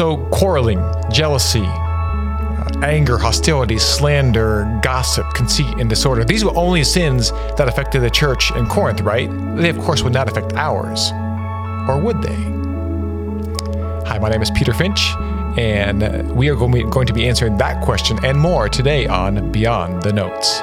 So, quarreling, jealousy, anger, hostility, slander, gossip, conceit, and disorder. These were only sins that affected the church in Corinth, right? They, of course, would not affect ours. Or would they? Hi, my name is Peter Finch, and we are going to be answering that question and more today on Beyond the Notes.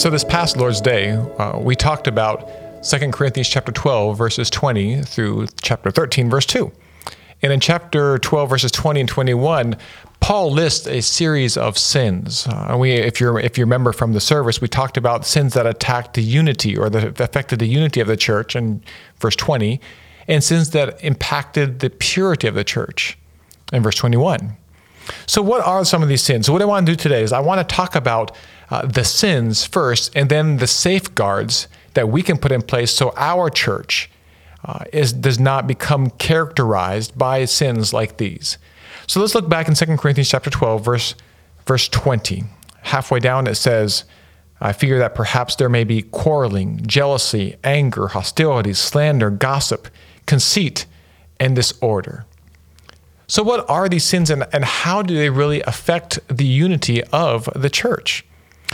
So this past Lord's Day, uh, we talked about 2 Corinthians chapter 12 verses 20 through chapter 13 verse 2. And in chapter 12 verses 20 and 21, Paul lists a series of sins. Uh, we, if you if you remember from the service, we talked about sins that attacked the unity or that affected the unity of the church in verse 20, and sins that impacted the purity of the church in verse 21. So, what are some of these sins? So, what I want to do today is I want to talk about uh, the sins first and then the safeguards that we can put in place so our church uh, is, does not become characterized by sins like these. So let's look back in 2 Corinthians chapter 12, verse, verse 20. Halfway down it says, I fear that perhaps there may be quarreling, jealousy, anger, hostility, slander, gossip, conceit, and disorder. So, what are these sins and, and how do they really affect the unity of the church?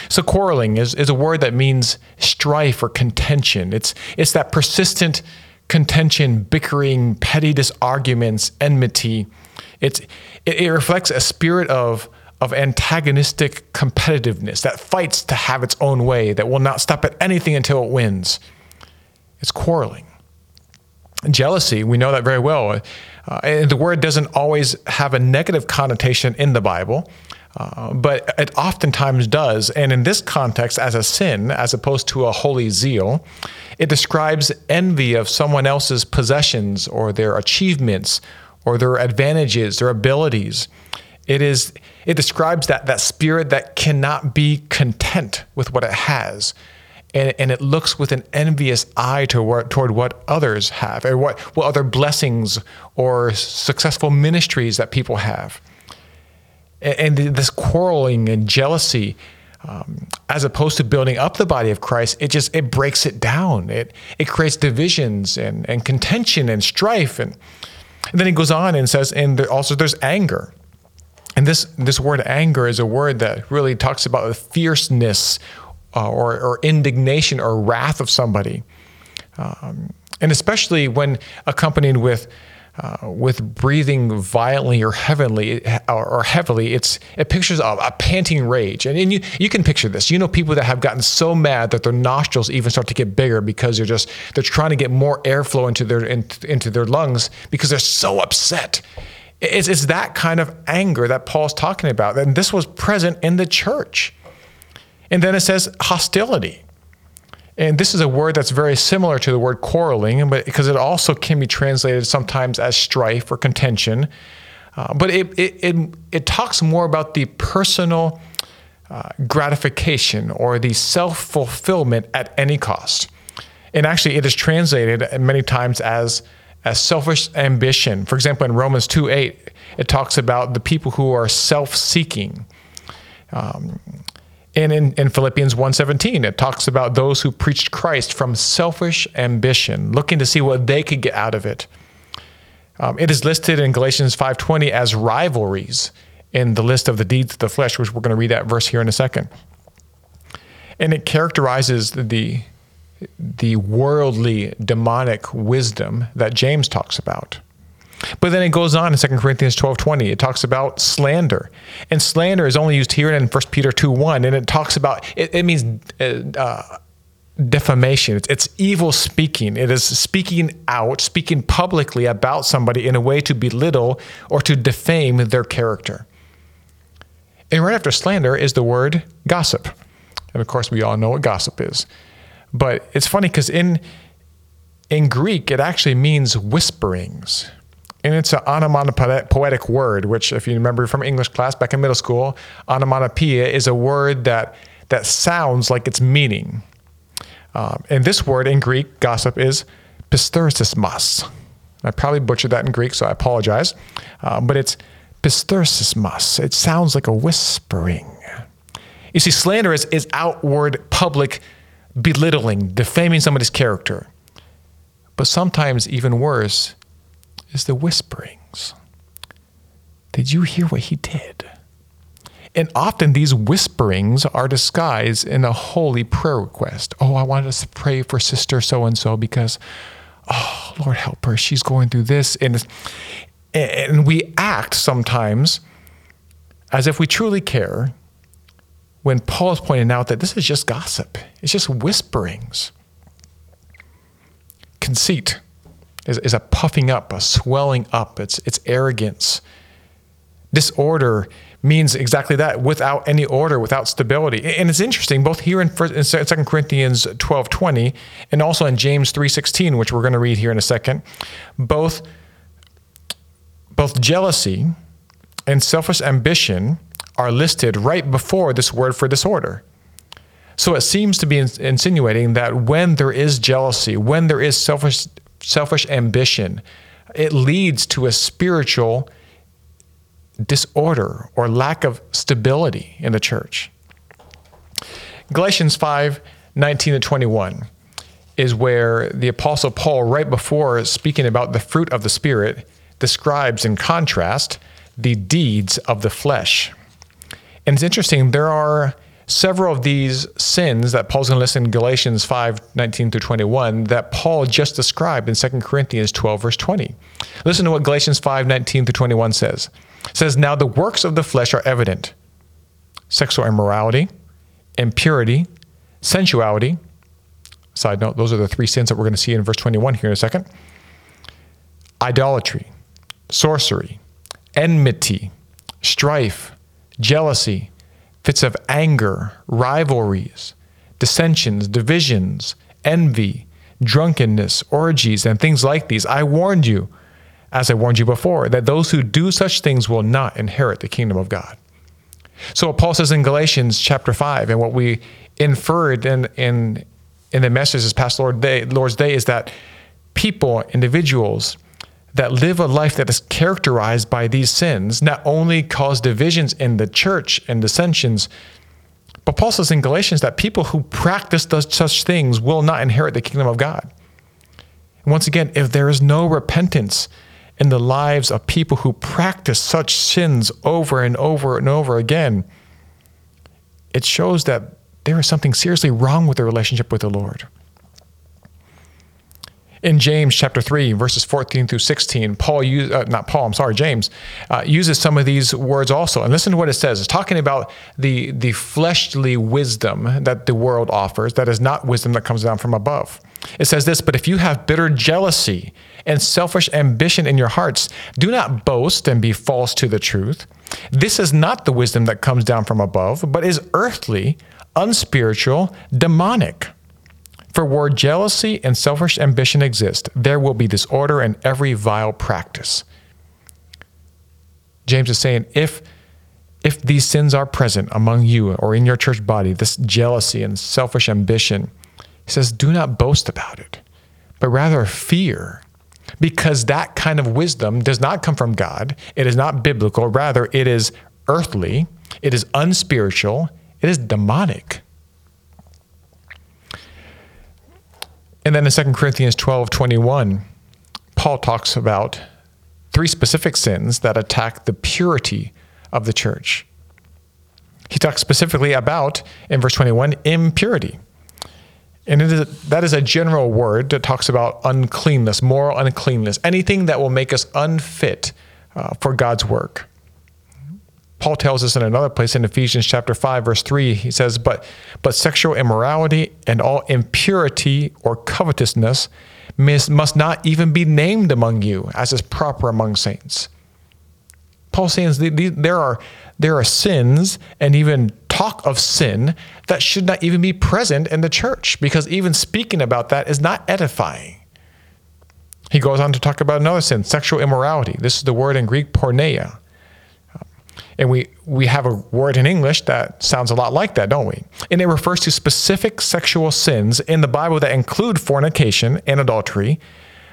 So quarreling is, is a word that means strife or contention. It's, it's that persistent contention, bickering, petty disarguments, enmity. It's, it, it reflects a spirit of, of antagonistic competitiveness that fights to have its own way, that will not stop at anything until it wins. It's quarreling. Jealousy, we know that very well. Uh, and the word doesn't always have a negative connotation in the Bible. Uh, but it oftentimes does. And in this context, as a sin, as opposed to a holy zeal, it describes envy of someone else's possessions or their achievements or their advantages, their abilities. It is it describes that that spirit that cannot be content with what it has. And, and it looks with an envious eye toward, toward what others have, or what, what other blessings or successful ministries that people have and this quarreling and jealousy um, as opposed to building up the body of Christ, it just it breaks it down. It it creates divisions and, and contention and strife. And, and then he goes on and says, and there also there's anger. And this this word anger is a word that really talks about the fierceness uh, or, or indignation or wrath of somebody. Um, and especially when accompanied with uh, with breathing violently or heavily or, or heavily, it's it pictures a, a panting rage, and, and, you you can picture this. You know, people that have gotten so mad that their nostrils even start to get bigger because they're just they're trying to get more airflow into their in, into their lungs because they're so upset. It's, it's that kind of anger that Paul's talking about, and this was present in the church. And then it says hostility. And this is a word that's very similar to the word quarreling, but because it also can be translated sometimes as strife or contention. Uh, but it, it, it, it, talks more about the personal uh, gratification or the self fulfillment at any cost. And actually, it is translated many times as, as selfish ambition. For example, in Romans 2 8, it talks about the people who are self seeking. Um, and in, in Philippians 1:17, it talks about those who preached Christ from selfish ambition, looking to see what they could get out of it. Um, it is listed in Galatians 5:20 as rivalries in the list of the deeds of the flesh, which we're going to read that verse here in a second. And it characterizes the the worldly demonic wisdom that James talks about. But then it goes on in 2 Corinthians 12 20. It talks about slander. And slander is only used here in 1 Peter 2 1. And it talks about, it, it means uh, uh, defamation. It's, it's, evil speaking. It is speaking out, speaking publicly about somebody in a way to belittle or to defame their character. And right after slander is the word gossip. And of course, we all know what gossip is. But it's funny because in, in Greek, it actually means whisperings and it's an onomatopoetic word, which, if you remember from English class back in middle school, onomatopoeia is a word that that sounds like its meaning. Um, and this word in Greek, gossip, is pisterismas. I probably butchered that in Greek, so I apologize. Um, but it's Pisthersismas. It sounds like a whispering. You see, slander is, is outward, public belittling, defaming somebody's character. But sometimes, even worse, is the whisperings. Did you hear what he did? And often these whisperings are disguised in a holy prayer request. Oh, I wanted us to pray for sister so and so because, oh, Lord help her, she's going through this. And, and we act sometimes as if we truly care when Paul is pointing out that this is just gossip, it's just whisperings. Conceit is, is a puffing up, a swelling up, it's, it's arrogance. Disorder means exactly that without any order, without stability. And it's interesting, both here in, in 2 Corinthians 12 20 and also in James 3 16, which we're going to read here in a second, both, both jealousy and selfish ambition are listed right before this word for disorder. So it seems to be insinuating that when there is jealousy, when there is selfish, selfish ambition, it leads to a spiritual disorder or lack of stability in the church. Galatians 5 19 to 21 is where the Apostle Paul, right before speaking about the fruit of the Spirit, describes in contrast the deeds of the flesh. And it's interesting, there are several of these sins that Paul's going to list in Galatians 5 19 through 21 that Paul just described in 2 Corinthians 12, verse 20. Listen to what Galatians 5 19 through 21 says. It says, Now the works of the flesh are evident sexual immorality, impurity, sensuality. Side note, those are the three sins that we're going to see in verse 21 here in a second. Idolatry, sorcery, enmity, strife jealousy, fits of anger, rivalries, dissensions, divisions, envy, drunkenness, orgies, and things like these. I warned you, as I warned you before, that those who do such things will not inherit the kingdom of God. So Paul says in Galatians chapter 5, and what we inferred in, in, in the message this past Lord Day, Lord's Day is that people, individuals, that live a life that is characterized by these sins not only cause divisions in the church and dissensions, but Paul says in Galatians that people who practice such things will not inherit the kingdom of God. And once again, if there is no repentance in the lives of people who practice such sins over and over and over again, it shows that there is something seriously wrong with their relationship with the Lord. In James chapter 3, verses 14 through 16, Paul, use, uh, not Paul, I'm sorry, James, uh, uses some of these words also. And listen to what it says. It's talking about the, the fleshly wisdom that the world offers, that is not wisdom that comes down from above. It says this, but if you have bitter jealousy and selfish ambition in your hearts, do not boast and be false to the truth. This is not the wisdom that comes down from above, but is earthly, unspiritual, demonic. For where jealousy and selfish ambition exist, there will be disorder and every vile practice. James is saying if if these sins are present among you or in your church body, this jealousy and selfish ambition, he says, do not boast about it, but rather fear, because that kind of wisdom does not come from God. It is not biblical. Rather, it is earthly, it is unspiritual, it is demonic. And then in 2 Corinthians 12 21, Paul talks about three specific sins that attack the purity of the church. He talks specifically about, in verse 21, impurity. And that is a general word that talks about uncleanness, moral uncleanness, anything that will make us unfit uh, for God's work. Paul tells us in another place in Ephesians chapter 5 verse 3 he says but but sexual immorality and all impurity or covetousness must not even be named among you as is proper among saints. Paul says there are there are sins and even talk of sin that should not even be present in the church because even speaking about that is not edifying. He goes on to talk about another sin, sexual immorality. This is the word in Greek porneia and we, we have a word in English that sounds a lot like that, don't we? And it refers to specific sexual sins in the Bible that include fornication and adultery,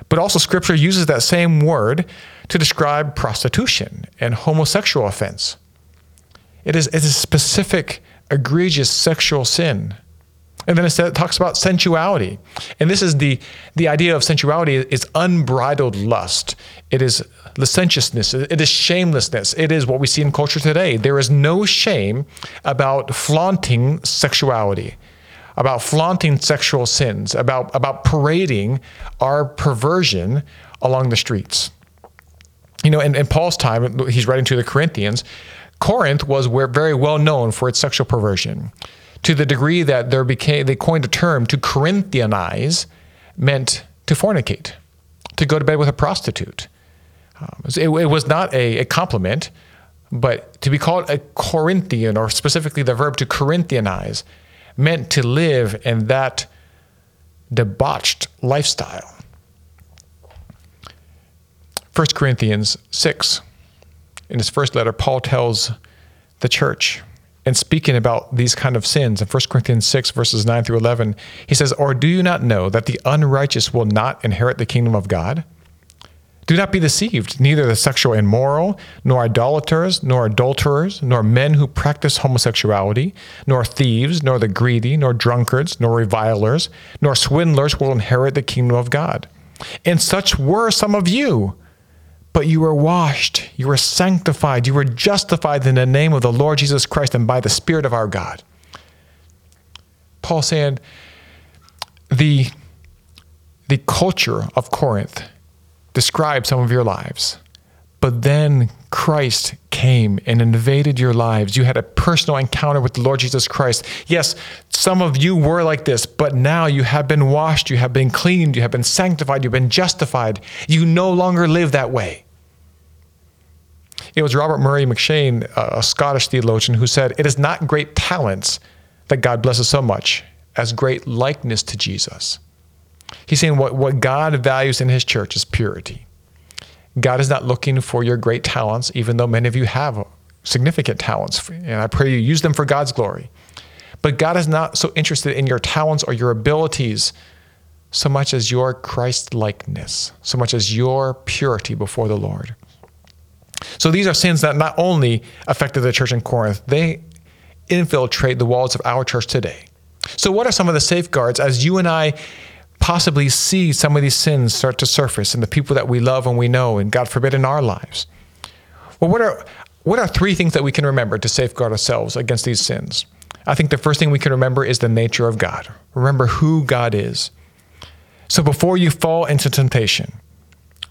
But also, scripture uses that same word to describe prostitution and homosexual offense. It is, it is a specific, egregious sexual sin. And then it talks about sensuality. And this is the, the idea of sensuality is unbridled lust. It is licentiousness. It is shamelessness. It is what we see in culture today. There is no shame about flaunting sexuality, about flaunting sexual sins, about, about parading our perversion along the streets. You know, in, in Paul's time, he's writing to the Corinthians, Corinth was very well known for its sexual perversion to the degree that there became they coined a term to Corinthianize meant to fornicate, to go to bed with a prostitute. Um, it, it, was not a, a, compliment, but to be called a Corinthian, or specifically the verb to Corinthianize, meant to live in that debauched lifestyle. 1 Corinthians 6, in his first letter, Paul tells the church, and speaking about these kind of sins in 1 Corinthians 6, verses 9 through 11, he says, Or do you not know that the unrighteous will not inherit the kingdom of God? Do not be deceived. Neither the sexual immoral, nor idolaters, nor adulterers, nor men who practice homosexuality, nor thieves, nor the greedy, nor drunkards, nor revilers, nor swindlers will inherit the kingdom of God. And such were some of you. But you were washed, you were sanctified, you were justified in the name of the Lord Jesus Christ and by the Spirit of our God. Paul saying the, the culture of Corinth describe some of your lives. But then Christ came and invaded your lives. You had a personal encounter with the Lord Jesus Christ. Yes, some of you were like this, but now you have been washed, you have been cleaned, you have been sanctified, you've been justified. You no longer live that way. It was Robert Murray M'Cheyne, a Scottish theologian, who said, It is not great talents that God blesses so much as great likeness to Jesus. He's saying what, what God values in his church is purity. God is not looking for your great talents, even though many of you have significant talents, and I pray you use them for God's glory. But God is not so interested in your talents or your abilities so much as your Christ likeness, so much as your purity before the Lord. So these are sins that not only affected the church in Corinth, they infiltrate the walls of our church today. So, what are some of the safeguards as you and I possibly see some of these sins start to surface in the people that we love and we know, and God forbid in our lives? Well, what are what are three things that we can remember to safeguard ourselves against these sins? I think the first thing we can remember is the nature of God. Remember who God is. So before you fall into temptation,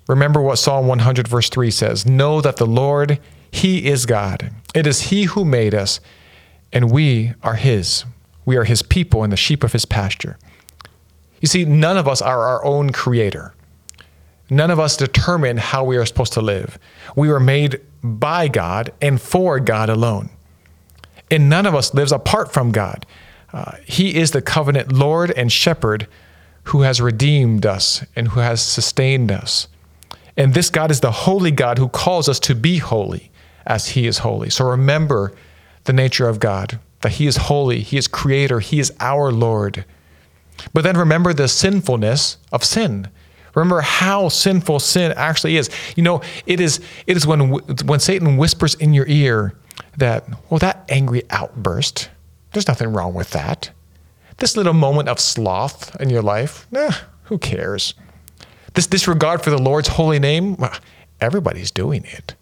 remember what Psalm 100, verse 3 says Know that the Lord, He is God. It is He who made us, and we are His. We are His people and the sheep of His pasture. You see, none of us are our own creator. None of us determine how we are supposed to live. We were made by God and for God alone. And none of us lives apart from God. Uh, he is the covenant Lord and shepherd who has redeemed us and who has sustained us. And this God is the holy God who calls us to be holy as he is holy. So remember the nature of God, that he is holy, he is creator, he is our Lord. But then remember the sinfulness of sin. Remember how sinful sin actually is. You know, it is it is when when Satan whispers in your ear that, well, that angry outburst, there's nothing wrong with that. This little moment of sloth in your life, nah, who cares? This disregard for the Lord's holy name, well, everybody's doing it.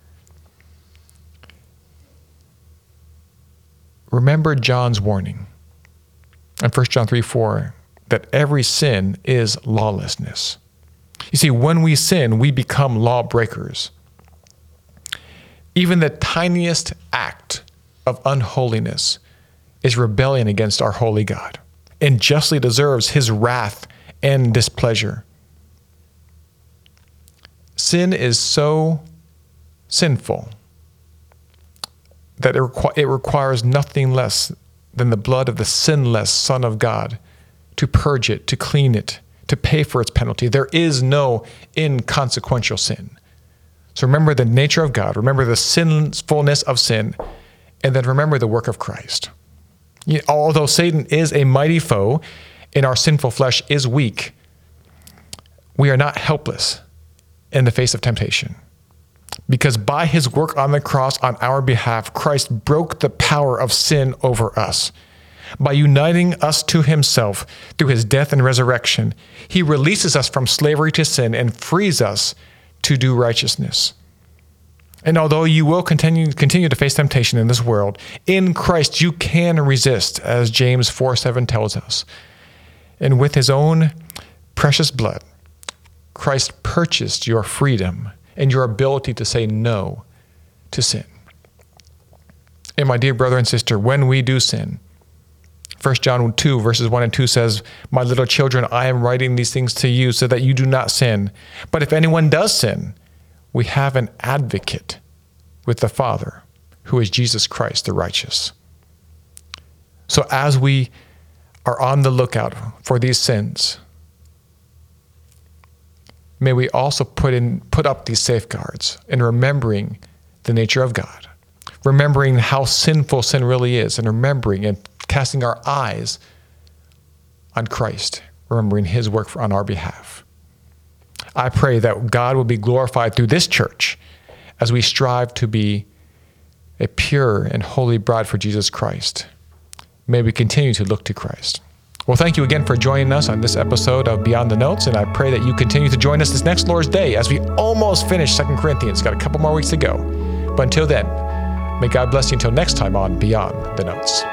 Remember John's warning in 1 John 3 4 that every sin is lawlessness. You see, when we sin, we become lawbreakers. Even the tiniest act of unholiness is rebellion against our holy God and justly deserves his wrath and displeasure. Sin is so sinful that it, requ- it requires nothing less than the blood of the sinless Son of God to purge it, to clean it, to pay for its penalty. There is no inconsequential sin. So remember the nature of God, remember the sinfulness of sin, and then remember the work of Christ. Although Satan is a mighty foe and our sinful flesh is weak, we are not helpless in the face of temptation. Because by his work on the cross on our behalf, Christ broke the power of sin over us. By uniting us to himself through his death and resurrection, he releases us from slavery to sin and frees us to do righteousness. And although you will continue, continue to face temptation in this world, in Christ you can resist, as James 4 7 tells us. And with his own precious blood, Christ purchased your freedom and your ability to say no to sin. And my dear brother and sister, when we do sin, 1 John 2, verses 1 and 2 says, My little children, I am writing these things to you so that you do not sin. But if anyone does sin, we have an advocate with the Father, who is Jesus Christ, the righteous. So as we are on the lookout for these sins, may we also put in put up these safeguards in remembering the nature of God, remembering how sinful sin really is, and remembering and casting our eyes on Christ, remembering his work on our behalf. I pray that God will be glorified through this church as we strive to be a pure and holy bride for Jesus Christ. May we continue to look to Christ. Well, thank you again for joining us on this episode of Beyond the Notes, and I pray that you continue to join us this next Lord's Day as we almost finish Second Corinthians. Got a couple more weeks to go. But until then, may God bless you until next time on Beyond the Notes.